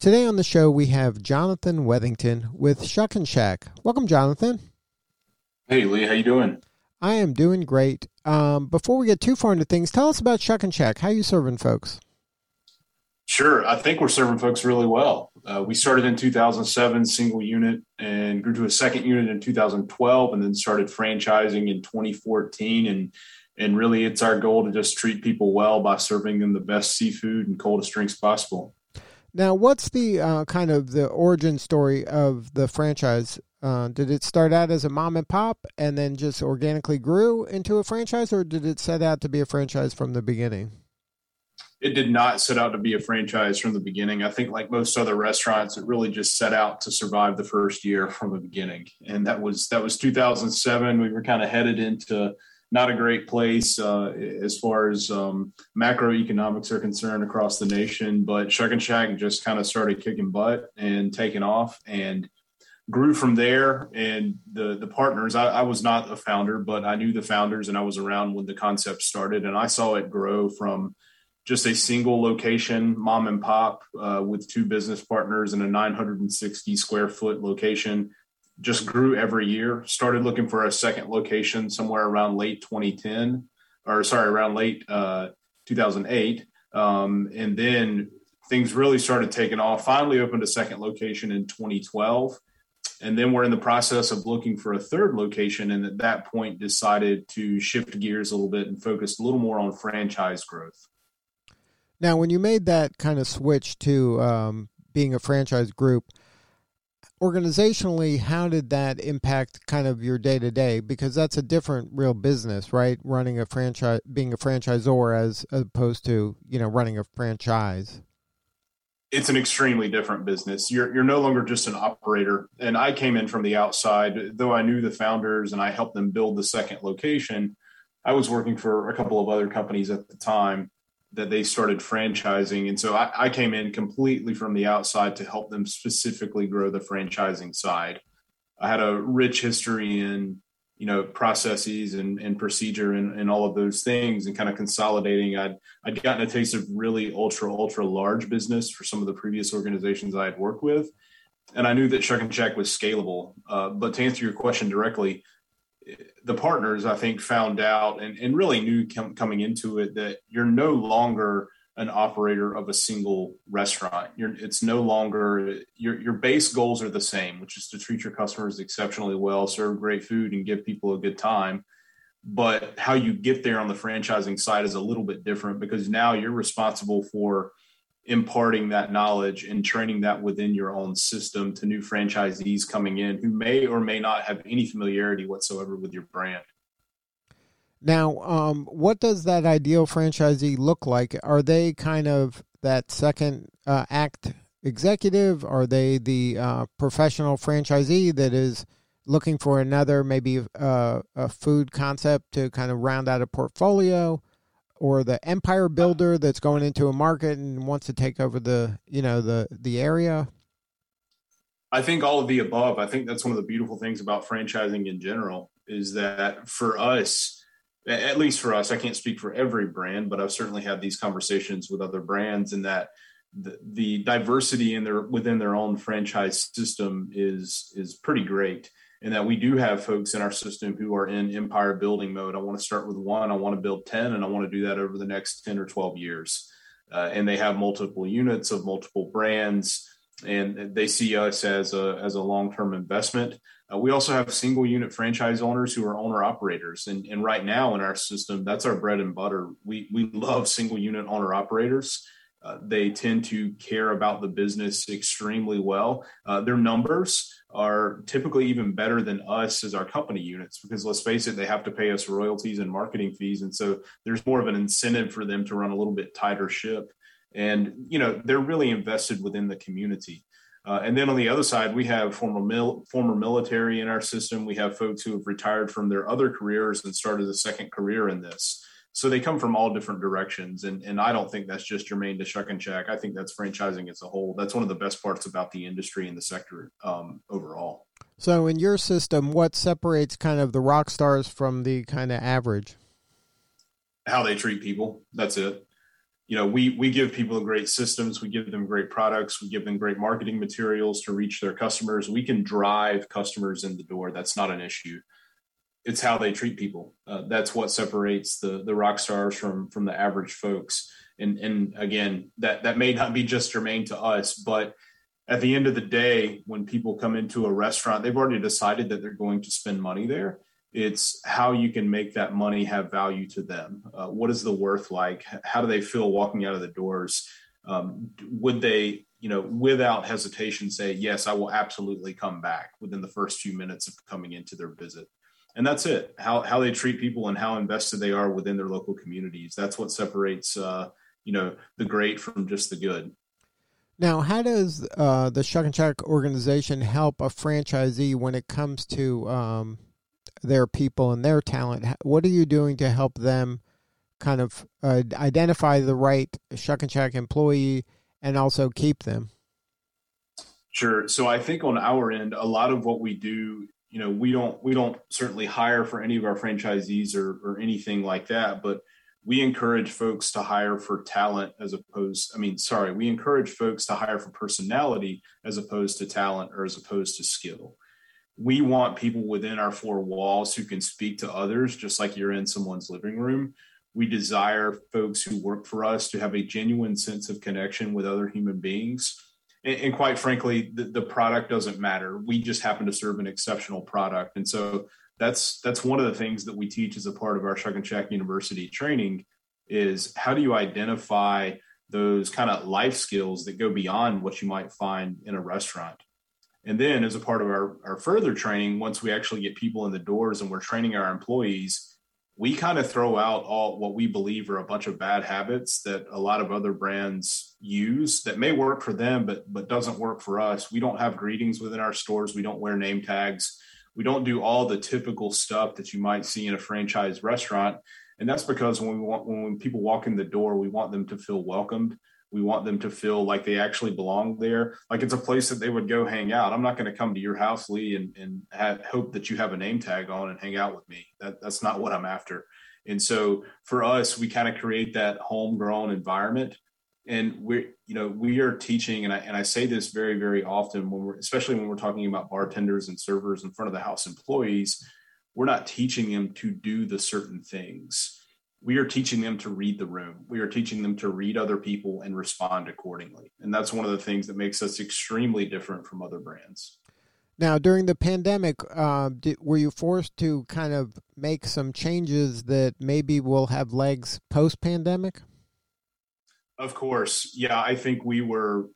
Today on the show, we have Jonathan Wethington with Shuckin' Shack. Welcome, Jonathan. Hey, Lee, how you doing? I am doing great. Um, before we get too far into things, tell us about Shuckin' Shack. How you serving folks? Sure. I think we're serving folks really well. Uh, we started in 2007, single unit, and grew to a second unit in 2012, and then started franchising in 2014. And and really, it's our goal to just treat people well by serving them the best seafood and coldest drinks possible. Now, what's the uh, kind of the origin story of the franchise? Uh, did it start out as a mom and pop and then just organically grew into a franchise, or did it set out to be a franchise from the beginning? It did not set out to be a franchise from the beginning. I think, like most other restaurants, it really just set out to survive the first year from the beginning, and that was that was 2007. We were kind of headed into not a great place uh, as far as um, macroeconomics are concerned across the nation. But Shuckin' Shack just kind of started kicking butt and taking off and grew from there. And the the partners, I, I, was not a founder, but I knew the founders and I was around when the concept started, and I saw it grow from just a single location, mom and pop, uh, with two business partners in a 960 square foot location just grew every year. Started looking for a second location somewhere around late 2010, or sorry, around late uh, 2008, um, and then things really started taking off. Finally, opened a second location in 2012, and then we're in the process of looking for a third location. And at that point, decided to shift gears a little bit and focus a little more on franchise growth. Now, when you made that kind of switch to um, being a franchise group organizationally, how did that impact kind of your day to day? Because that's a different real business, right? Running a franchise, being a franchisor as opposed to you know running a franchise. It's an extremely different business. You're you're no longer just an operator. And I came in from the outside, though I knew the founders and I helped them build the second location. I was working for a couple of other companies at the time that they started franchising. And so I, I, came in completely from the outside to help them specifically grow the franchising side. I had a rich history in, you know, processes and, and procedure and, and all of those things and kind of consolidating. I'd, I'd gotten a taste of really ultra, ultra large business for some of the previous organizations I had worked with. And I knew that Shuckin' Shack was scalable. Uh, but to answer your question directly, the partners, I think, found out and, and really knew com- coming into it that you're no longer an operator of a single restaurant. You're, it's no longer your your base goals are the same, which is to treat your customers exceptionally well, serve great food, and give people a good time. But how you get there on the franchising side is a little bit different because now you're responsible for imparting that knowledge and training that within your own system to new franchisees coming in who may or may not have any familiarity whatsoever with your brand. Now, um, what does that ideal franchisee look like? Are they kind of that second uh, act executive? Are they the uh, professional franchisee that is looking for another, maybe uh, a food concept to kind of round out a portfolio? Or the empire builder that's going into a market and wants to take over the you know the the area? I think all of the above. I think that's one of the beautiful things about franchising in general is that for us at least for us i can't speak for every brand but i've certainly had these conversations with other brands and that the, the diversity in their within their own franchise system is is pretty great and that we do have folks in our system who are in empire building mode. I want to start with one, I want to build 10, and I want to do that over the next 10 or 12 years. Uh, and they have multiple units of multiple brands, and they see us as a, as a long term investment. Uh, we also have single unit franchise owners who are owner operators. And, and right now in our system, that's our bread and butter. We, we love single unit owner operators. Uh, they tend to care about the business extremely well. Uh, their numbers are typically even better than us as our company units because let's face it, they have to pay us royalties and marketing fees. And so there's more of an incentive for them to run a little bit tighter ship. And, you know, they're really invested within the community. Uh, and then on the other side, we have former mil- former military in our system. We have folks who have retired from their other careers and started a second career in this. So they come from all different directions, and and I don't think that's just germane to Shuckin' Shack. I think that's franchising as a whole. That's one of the best parts about the industry and the sector um, overall. So, in your system, what separates kind of the rock stars from the kind of average? How they treat people. That's it. You know, we we give people great systems. We give them great products. We give them great marketing materials to reach their customers. We can drive customers in the door. That's not an issue it's how they treat people. Uh, that's what separates the the rock stars from from the average folks. And and again, that that may not be just germane to us, but at the end of the day, when people come into a restaurant, they've already decided that they're going to spend money there. It's how you can make that money have value to them. Uh, what is the worth like? How do they feel walking out of the doors? Um, would they, you know, without hesitation say, yes, I will absolutely come back within the first few minutes of coming into their visit? And that's it. How how they treat people and how invested they are within their local communities. That's what separates uh, you know the great from just the good. Now how does uh, the shuckin' shack organization help a franchisee when it comes to um, their people and their talent? What are you doing to help them kind of uh, identify the right shuckin' shack employee and also keep them? Sure. So I think on our end, a lot of what we do you know we don't we don't certainly hire for any of our franchisees or or anything like that but we encourage folks to hire for talent as opposed i mean sorry we encourage folks to hire for personality as opposed to talent or as opposed to skill. We want people within our four walls who can speak to others just like you're in someone's living room. We desire folks who work for us to have a genuine sense of connection with other human beings and, and quite frankly, the, the product doesn't matter. We just happen to serve an exceptional product, and so that's that's one of the things that we teach as a part of our Shuckin' Shack University training is how do you identify those kind of life skills that go beyond what you might find in a restaurant. And then, as a part of our, our further training, once we actually get people in the doors and we're training our employees, we kind of throw out all what we believe are a bunch of bad habits that a lot of other brands use that may work for them but but doesn't work for us. We don't have greetings within our stores. We don't wear name tags. We don't do all the typical stuff that you might see in a franchise restaurant. And that's because when we want when people walk in the door we want them to feel welcomed we want them to feel like they actually belong there, like it's a place that they would go hang out. I'm not going to come to your house, Lee, and, and have, hope that you have a name tag on and hang out with me. That, that's not what I'm after. And so for us, we kind of create that homegrown environment. And we're, you know, we are teaching, and I, and I say this very, very often when we're, especially when we're talking about bartenders and servers in front of the house employees, we're not teaching them to do the certain things we are teaching them to read the room. We are teaching them to read other people and respond accordingly. And that's one of the things that makes us extremely different from other brands. Now, during the pandemic, uh, did, were you forced to kind of make some changes that maybe will have legs post pandemic? Of course. Yeah, I think we were,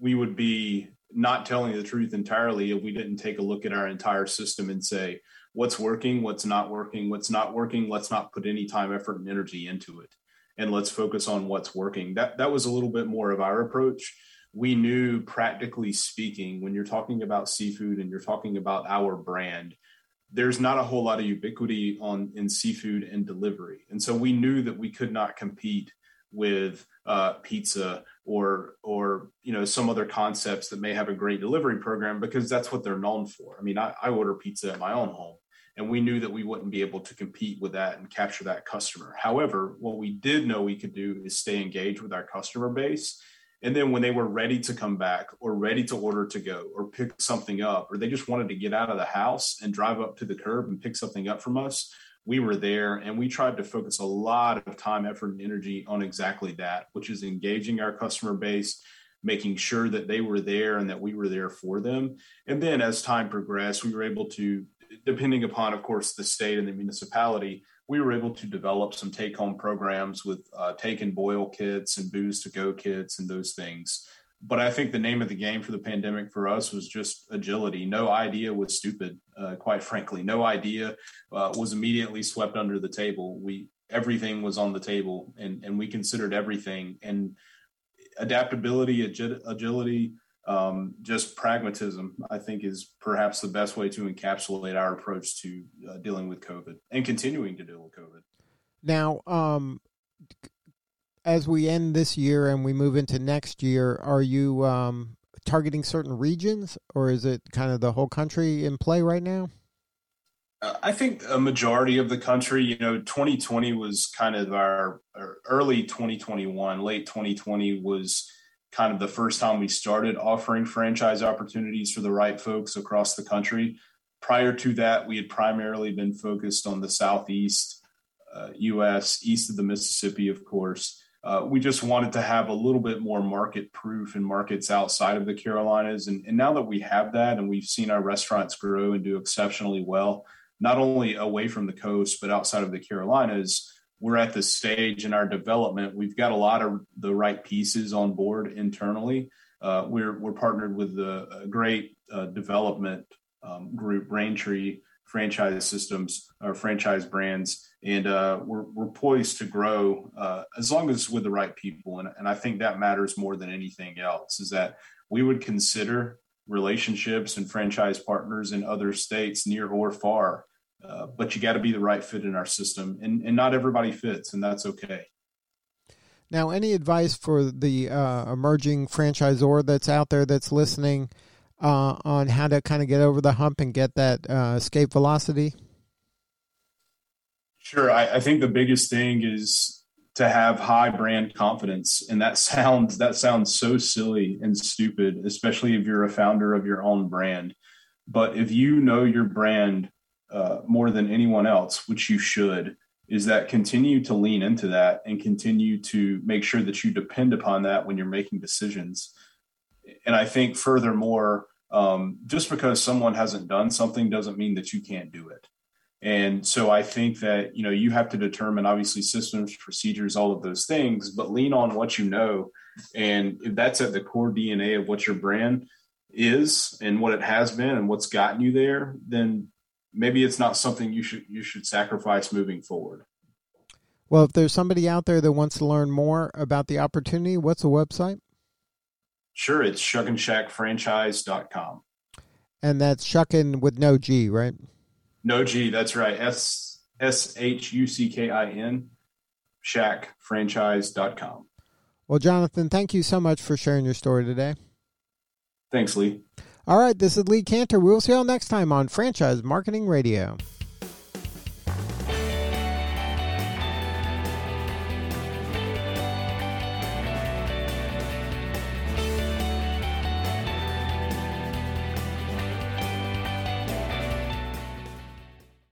we would be not telling the truth entirely if we didn't take a look at our entire system and say, what's working, what's not working, what's not working. Let's not put any time, effort, and energy into it, and let's focus on what's working. That that was a little bit more of our approach. We knew, practically speaking, when you're talking about seafood and you're talking about our brand, there's not a whole lot of ubiquity on in seafood and delivery, and so we knew that we could not compete with uh, pizza or or you know some other concepts that may have a great delivery program because that's what they're known for. I mean, I, I order pizza at my own home, and we knew that we wouldn't be able to compete with that and capture that customer. However, what we did know we could do is stay engaged with our customer base. And then when they were ready to come back or ready to order to go or pick something up, or they just wanted to get out of the house and drive up to the curb and pick something up from us, we were there and we tried to focus a lot of time, effort, and energy on exactly that, which is engaging our customer base, making sure that they were there and that we were there for them. And then as time progressed, we were able to depending upon, of course, the state and the municipality, we were able to develop some take home programs with uh, take and boil kits and booze to go kits and those things. But I think the name of the game for the pandemic for us was just agility. No idea was stupid, uh, quite frankly. No idea uh, was immediately swept under the table. We everything was on the table, and and we considered everything. And adaptability, agility, um, just pragmatism, I think, is perhaps the best way to encapsulate our approach to uh, dealing with COVID and continuing to deal with COVID. Now, um, as we end this year and we move into next year, are you um, targeting certain regions or is it kind of the whole country in play right now? I think a majority of the country, you know, 2020 was kind of our, our early 2021, late 2020 was kind of the first time we started offering franchise opportunities for the right folks across the country. Prior to that, we had primarily been focused on the Southeast uh, US, east of the Mississippi, of course. Uh, we just wanted to have a little bit more market proof in markets outside of the Carolinas. And, and now that we have that and we've seen our restaurants grow and do exceptionally well, not only away from the coast, but outside of the Carolinas, we're at the stage in our development. We've got a lot of the right pieces on board internally. Uh, we're we're partnered with a great uh, development um, group, Braintree Franchise Systems or franchise brands, and uh, we're we're poised to grow uh, as long as with the right people. And and I think that matters more than anything else. Is that we would consider relationships and franchise partners in other states, near or far, uh, but you got to be the right fit in our system, and and not everybody fits, and that's okay. Now, any advice for the uh, emerging franchisor that's out there that's listening uh, on how to kind of get over the hump and get that uh, escape velocity? Sure. I, I, think the biggest thing is to have high brand confidence, and that sounds that sounds so silly and stupid, especially if you're a founder of your own brand. But if you know your brand uh, more than anyone else, which you should, is that continue to lean into that and continue to make sure that you depend upon that when you're making decisions. And I think, furthermore, um, just because someone hasn't done something doesn't mean that you can't do it. And so I think that you know you have to determine obviously systems, procedures, all of those things, but lean on what you know. And if that's at the core DNA of what your brand is and what it has been and what's gotten you there, then maybe it's not something you should you should sacrifice moving forward. Well, if there's somebody out there that wants to learn more about the opportunity, what's the website? Sure, it's shuckinshackfranchise.com. And that's shuckin with no G, right? No G, that's right. S S H U C K I N shackfranchise.com. Well, Jonathan, thank you so much for sharing your story today. Thanks, Lee. All right, this is Lee Kantor. We'll see you all next time on Franchise Marketing Radio.